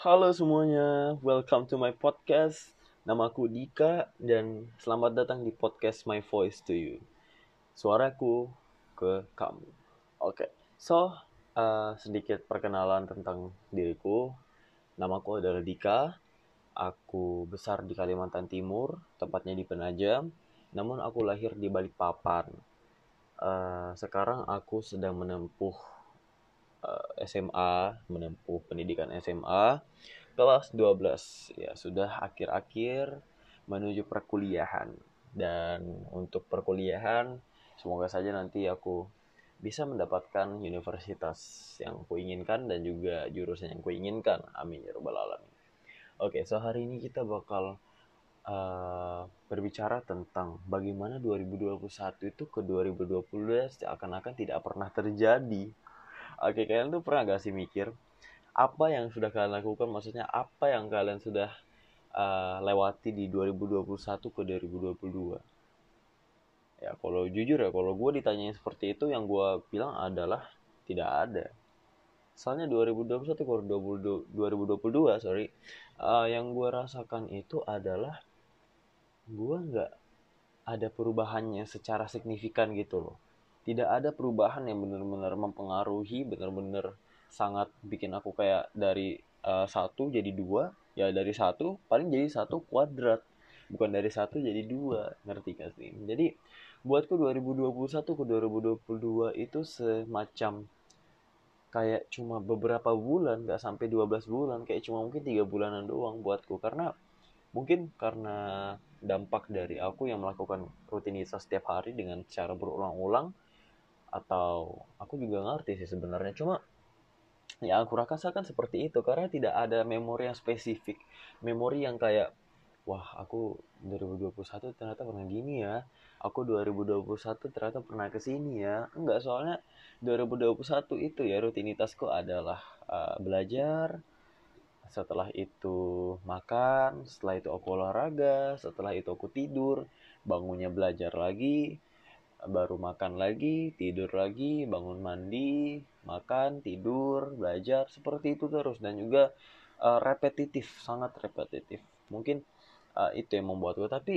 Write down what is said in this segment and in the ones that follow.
Halo semuanya, welcome to my podcast. Namaku Dika dan selamat datang di podcast My Voice to You. Suaraku ke kamu. Oke, okay. so uh, sedikit perkenalan tentang diriku. Namaku adalah Dika. Aku besar di Kalimantan Timur, tepatnya di Penajam. Namun aku lahir di Balikpapan. Uh, sekarang aku sedang menempuh SMA, menempuh pendidikan SMA kelas 12 ya sudah akhir-akhir menuju perkuliahan. Dan untuk perkuliahan semoga saja nanti aku bisa mendapatkan universitas yang kuinginkan dan juga jurusan yang kuinginkan amin ya rabbal alamin. Oke so hari ini kita bakal uh, berbicara tentang bagaimana 2021 itu ke 2020 seakan-akan tidak pernah terjadi Oke, kalian tuh pernah gak sih mikir apa yang sudah kalian lakukan? Maksudnya apa yang kalian sudah uh, lewati di 2021 ke 2022? Ya, kalau jujur ya, kalau gue ditanyain seperti itu, yang gue bilang adalah tidak ada. Soalnya 2021 ke 2022, sorry, uh, yang gue rasakan itu adalah gue nggak ada perubahannya secara signifikan gitu loh tidak ada perubahan yang benar-benar mempengaruhi benar-benar sangat bikin aku kayak dari uh, satu jadi dua ya dari satu paling jadi satu kuadrat bukan dari satu jadi dua ngerti gak sih? Jadi buatku 2021 ke 2022 itu semacam kayak cuma beberapa bulan gak sampai 12 bulan kayak cuma mungkin tiga bulanan doang buatku. Karena mungkin karena dampak dari aku yang melakukan rutinitas setiap hari dengan cara berulang-ulang atau aku juga ngerti sih sebenarnya. Cuma ya aku rasakan seperti itu. Karena tidak ada memori yang spesifik. Memori yang kayak wah aku 2021 ternyata pernah gini ya. Aku 2021 ternyata pernah ke sini ya. Enggak soalnya 2021 itu ya rutinitasku adalah uh, belajar setelah itu makan setelah itu aku olahraga setelah itu aku tidur bangunnya belajar lagi baru makan lagi, tidur lagi, bangun mandi, makan, tidur, belajar seperti itu terus dan juga uh, repetitif, sangat repetitif. Mungkin uh, itu yang membuat gue tapi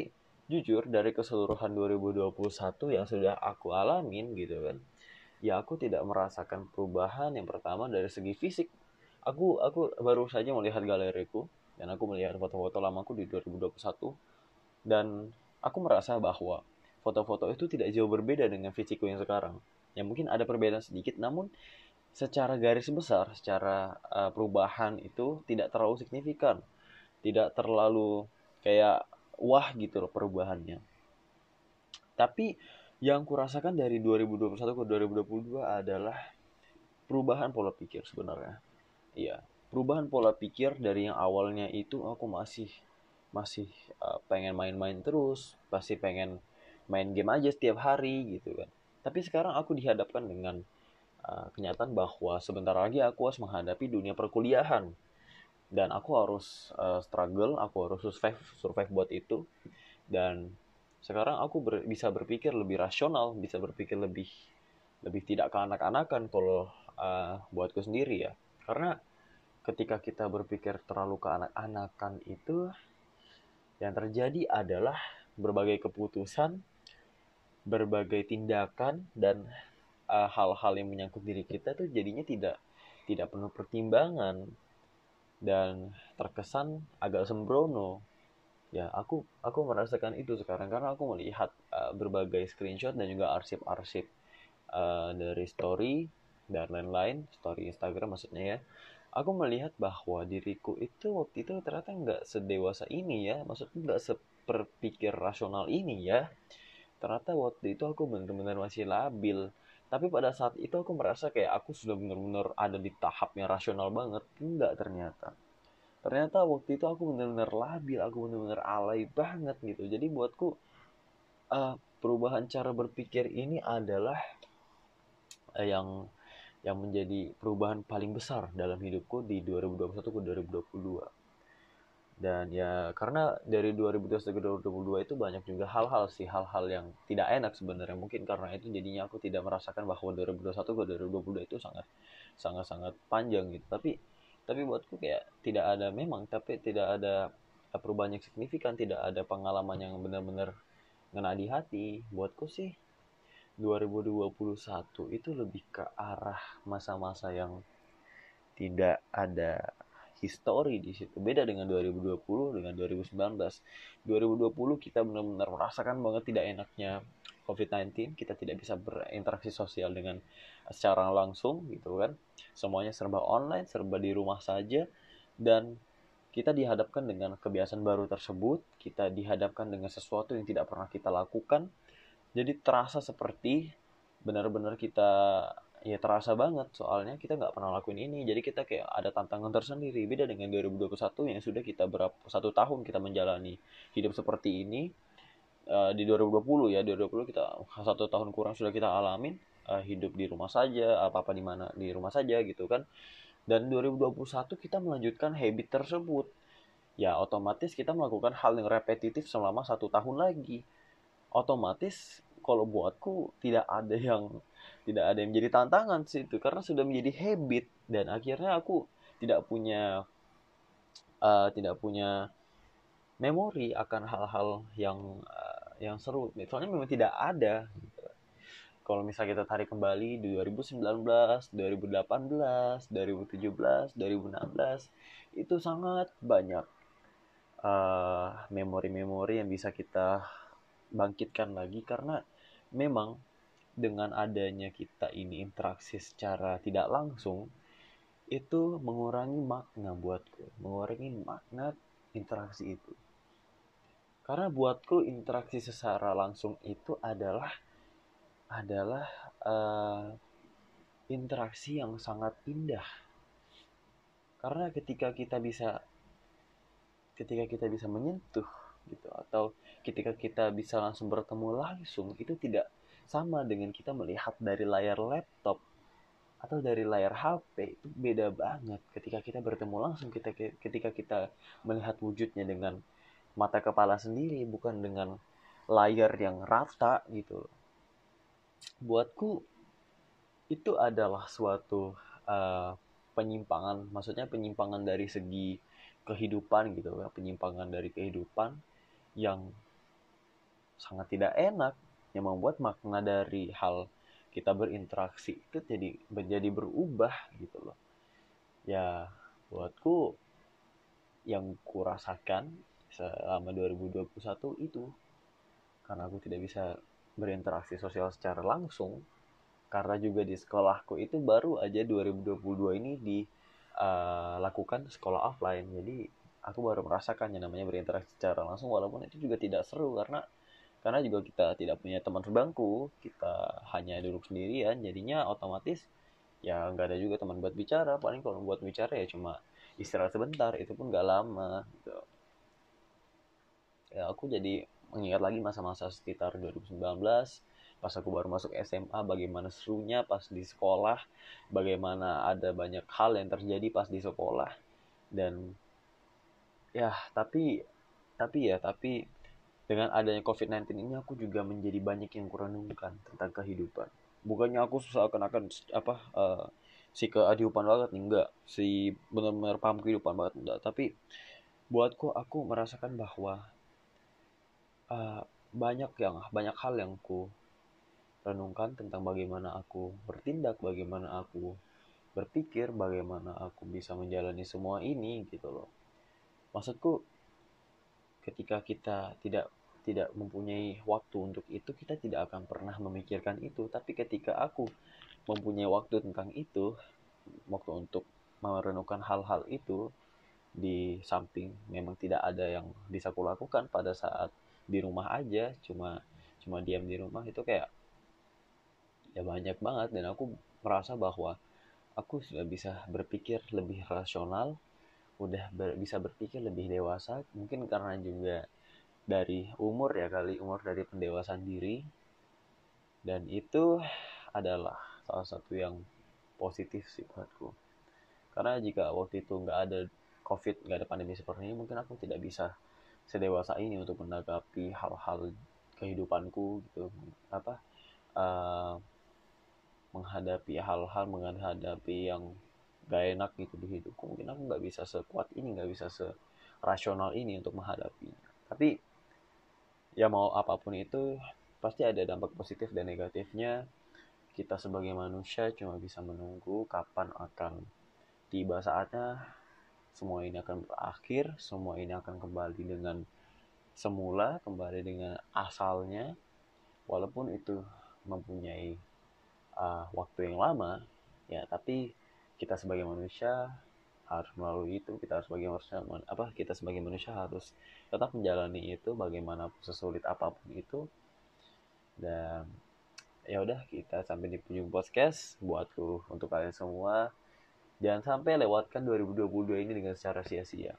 jujur dari keseluruhan 2021 yang sudah aku alamin gitu kan. Ya aku tidak merasakan perubahan yang pertama dari segi fisik. Aku aku baru saja melihat galeriku dan aku melihat foto-foto lamaku di 2021 dan aku merasa bahwa foto-foto itu tidak jauh berbeda dengan fisikku yang sekarang. Ya mungkin ada perbedaan sedikit, namun secara garis besar, secara uh, perubahan itu tidak terlalu signifikan. Tidak terlalu kayak wah gitu loh perubahannya. Tapi yang kurasakan dari 2021 ke 2022 adalah perubahan pola pikir sebenarnya. Iya, perubahan pola pikir dari yang awalnya itu aku masih masih uh, pengen main-main terus, pasti pengen main game aja setiap hari gitu kan. Tapi sekarang aku dihadapkan dengan uh, kenyataan bahwa sebentar lagi aku harus menghadapi dunia perkuliahan. Dan aku harus uh, struggle aku harus survive survive buat itu. Dan sekarang aku ber, bisa berpikir lebih rasional bisa berpikir lebih lebih tidak keanak-anakan kalau uh, buatku sendiri ya. Karena ketika kita berpikir terlalu keanak-anakan itu yang terjadi adalah berbagai keputusan berbagai tindakan dan uh, hal-hal yang menyangkut diri kita tuh jadinya tidak tidak penuh pertimbangan dan terkesan agak sembrono. Ya aku aku merasakan itu sekarang karena aku melihat uh, berbagai screenshot dan juga arsip-arsip uh, dari story dan lain-lain story Instagram maksudnya ya. Aku melihat bahwa diriku itu waktu itu ternyata nggak sedewasa ini ya maksudnya nggak seperpikir rasional ini ya ternyata waktu itu aku benar-benar masih labil. Tapi pada saat itu aku merasa kayak aku sudah benar-benar ada di tahap yang rasional banget. Enggak ternyata. Ternyata waktu itu aku benar-benar labil aku benar-benar alay banget gitu. Jadi buatku uh, perubahan cara berpikir ini adalah uh, yang yang menjadi perubahan paling besar dalam hidupku di 2021 ke 2022 dan ya karena dari 2021 ke 2022 itu banyak juga hal-hal sih hal-hal yang tidak enak sebenarnya. Mungkin karena itu jadinya aku tidak merasakan bahwa 2021 ke 2022 itu sangat sangat sangat panjang gitu. Tapi tapi buatku kayak tidak ada memang tapi tidak ada perubahan yang signifikan tidak ada pengalaman yang benar-benar ngena di hati. Buatku sih 2021 itu lebih ke arah masa-masa yang tidak ada histori di situ. Beda dengan 2020 dengan 2019. 2020 kita benar-benar merasakan banget tidak enaknya COVID-19, kita tidak bisa berinteraksi sosial dengan secara langsung gitu kan. Semuanya serba online, serba di rumah saja dan kita dihadapkan dengan kebiasaan baru tersebut, kita dihadapkan dengan sesuatu yang tidak pernah kita lakukan. Jadi terasa seperti benar-benar kita ya terasa banget. Soalnya kita nggak pernah lakuin ini. Jadi kita kayak ada tantangan tersendiri. Beda dengan 2021 yang sudah kita berapa satu tahun kita menjalani hidup seperti ini. Uh, di 2020 ya 2020 kita satu tahun kurang sudah kita alamin uh, hidup di rumah saja apa apa di mana di rumah saja gitu kan. Dan 2021 kita melanjutkan habit tersebut. Ya otomatis kita melakukan hal yang repetitif selama satu tahun lagi. Otomatis kalau buatku tidak ada yang tidak ada yang menjadi tantangan sih itu karena sudah menjadi habit. Dan akhirnya aku tidak punya uh, tidak punya memori akan hal-hal yang uh, yang seru. Soalnya memang tidak ada gitu. kalau misalnya kita tarik kembali di 2019 2018 2017 2016 itu sangat banyak uh, memori-memori uh, yang bisa kita bangkitkan lagi. Karena memang dengan adanya kita ini interaksi secara tidak langsung itu mengurangi makna buatku mengurangi makna interaksi itu. Karena buatku interaksi secara langsung itu adalah adalah uh, interaksi yang sangat indah. Karena ketika kita bisa ketika kita bisa menyentuh gitu. Atau ketika kita bisa langsung bertemu langsung itu tidak sama dengan kita melihat dari layar laptop atau dari layar HP itu beda banget. Ketika kita bertemu langsung kita ketika kita melihat wujudnya dengan mata kepala sendiri bukan dengan layar yang rata gitu. Buatku itu adalah suatu uh, penyimpangan. Maksudnya penyimpangan dari segi kehidupan gitu ya penyimpangan dari kehidupan yang sangat tidak enak yang membuat makna dari hal kita berinteraksi itu jadi menjadi berubah gitu loh. Ya buatku yang kurasakan selama 2021 itu karena aku tidak bisa berinteraksi sosial secara langsung karena juga di sekolahku itu baru aja 2022 ini dilakukan uh, sekolah offline. Jadi aku baru merasakan yang namanya berinteraksi secara langsung walaupun itu juga tidak seru karena karena juga kita tidak punya teman sebangku kita hanya duduk sendirian jadinya otomatis ya nggak ada juga teman buat bicara paling kalau buat bicara ya cuma istirahat sebentar itu pun nggak lama gitu. Ya aku jadi mengingat lagi masa-masa sekitar 2019 pas aku baru masuk SMA bagaimana serunya pas di sekolah bagaimana ada banyak hal yang terjadi pas di sekolah dan ya tapi tapi ya tapi dengan adanya COVID-19 ini aku juga menjadi banyak yang kurenungkan tentang kehidupan. Bukannya aku susah akan akan apa uh, si kehidupan banget nih enggak, si benar-benar paham kehidupan banget enggak, tapi buatku aku merasakan bahwa uh, banyak yang banyak hal yang ku renungkan tentang bagaimana aku bertindak, bagaimana aku berpikir, bagaimana aku bisa menjalani semua ini gitu loh. Maksudku ketika kita tidak tidak mempunyai waktu untuk itu kita tidak akan pernah memikirkan itu. Tapi ketika aku mempunyai waktu tentang itu waktu untuk merenungkan hal-hal itu di samping memang tidak ada yang bisa aku lakukan pada saat di rumah aja cuma cuma diam di rumah itu kayak ya banyak banget. Dan aku merasa bahwa aku sudah bisa berpikir lebih rasional udah ber, bisa berpikir lebih dewasa mungkin karena juga dari umur ya kali umur dari pendewasaan diri. Dan itu adalah salah satu yang positif sih buatku karena jika waktu itu nggak ada covid nggak ada pandemi seperti ini mungkin aku tidak bisa sedewasa ini untuk menanggapi hal-hal kehidupanku gitu. Apa uh, menghadapi hal-hal menghadapi yang gak enak gitu di hidupku. Mungkin aku nggak bisa sekuat ini nggak bisa serasional ini untuk menghadapinya tapi ya mau apa pun itu pasti ada dampak positif dan negatifnya. Kita sebagai manusia cuma bisa menunggu kapan akan tiba saatnya. Semua ini akan berakhir semua ini akan kembali dengan semula kembali dengan asalnya. Walaupun itu mempunyai uh, waktu yang lama ya tapi kita sebagai manusia harus melalui itu kita harus sebagai manusia apa kita sebagai manusia harus tetap menjalani itu bagaimana sesulit apa pun itu. Dan ya udah kita sampai di penjung podcast buatku untuk kalian semua. Jangan sampai lewatkan 2022 ini dengan secara sia-sia.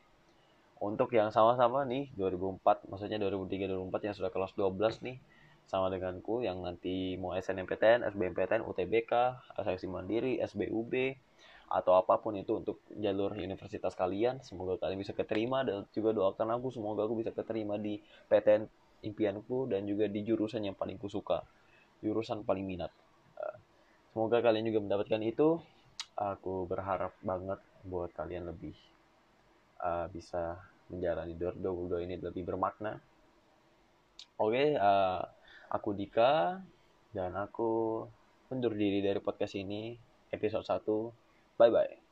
Untuk yang sama-sama nih 2004 maksudnya 2003 2004 yang sudah kelas 12 nih sama denganku yang nanti mau SNMPTN, SBMPTN, UTBK, seleksi mandiri, SBUB atau apa pun itu untuk jalur universitas kalian semoga kalian bisa keterima. Dan juga doakan aku semoga aku bisa keterima di PTN impianku dan juga di jurusan yang paling kusuka jurusan paling minat. Eh, semoga kalian juga mendapatkan itu. Aku berharap banget buat kalian lebih uh, bisa menjalani 2022 ini lebih bermakna. Oke okay, uh, aku Dika dan aku undur diri dari podcast ini episode 1 bye bye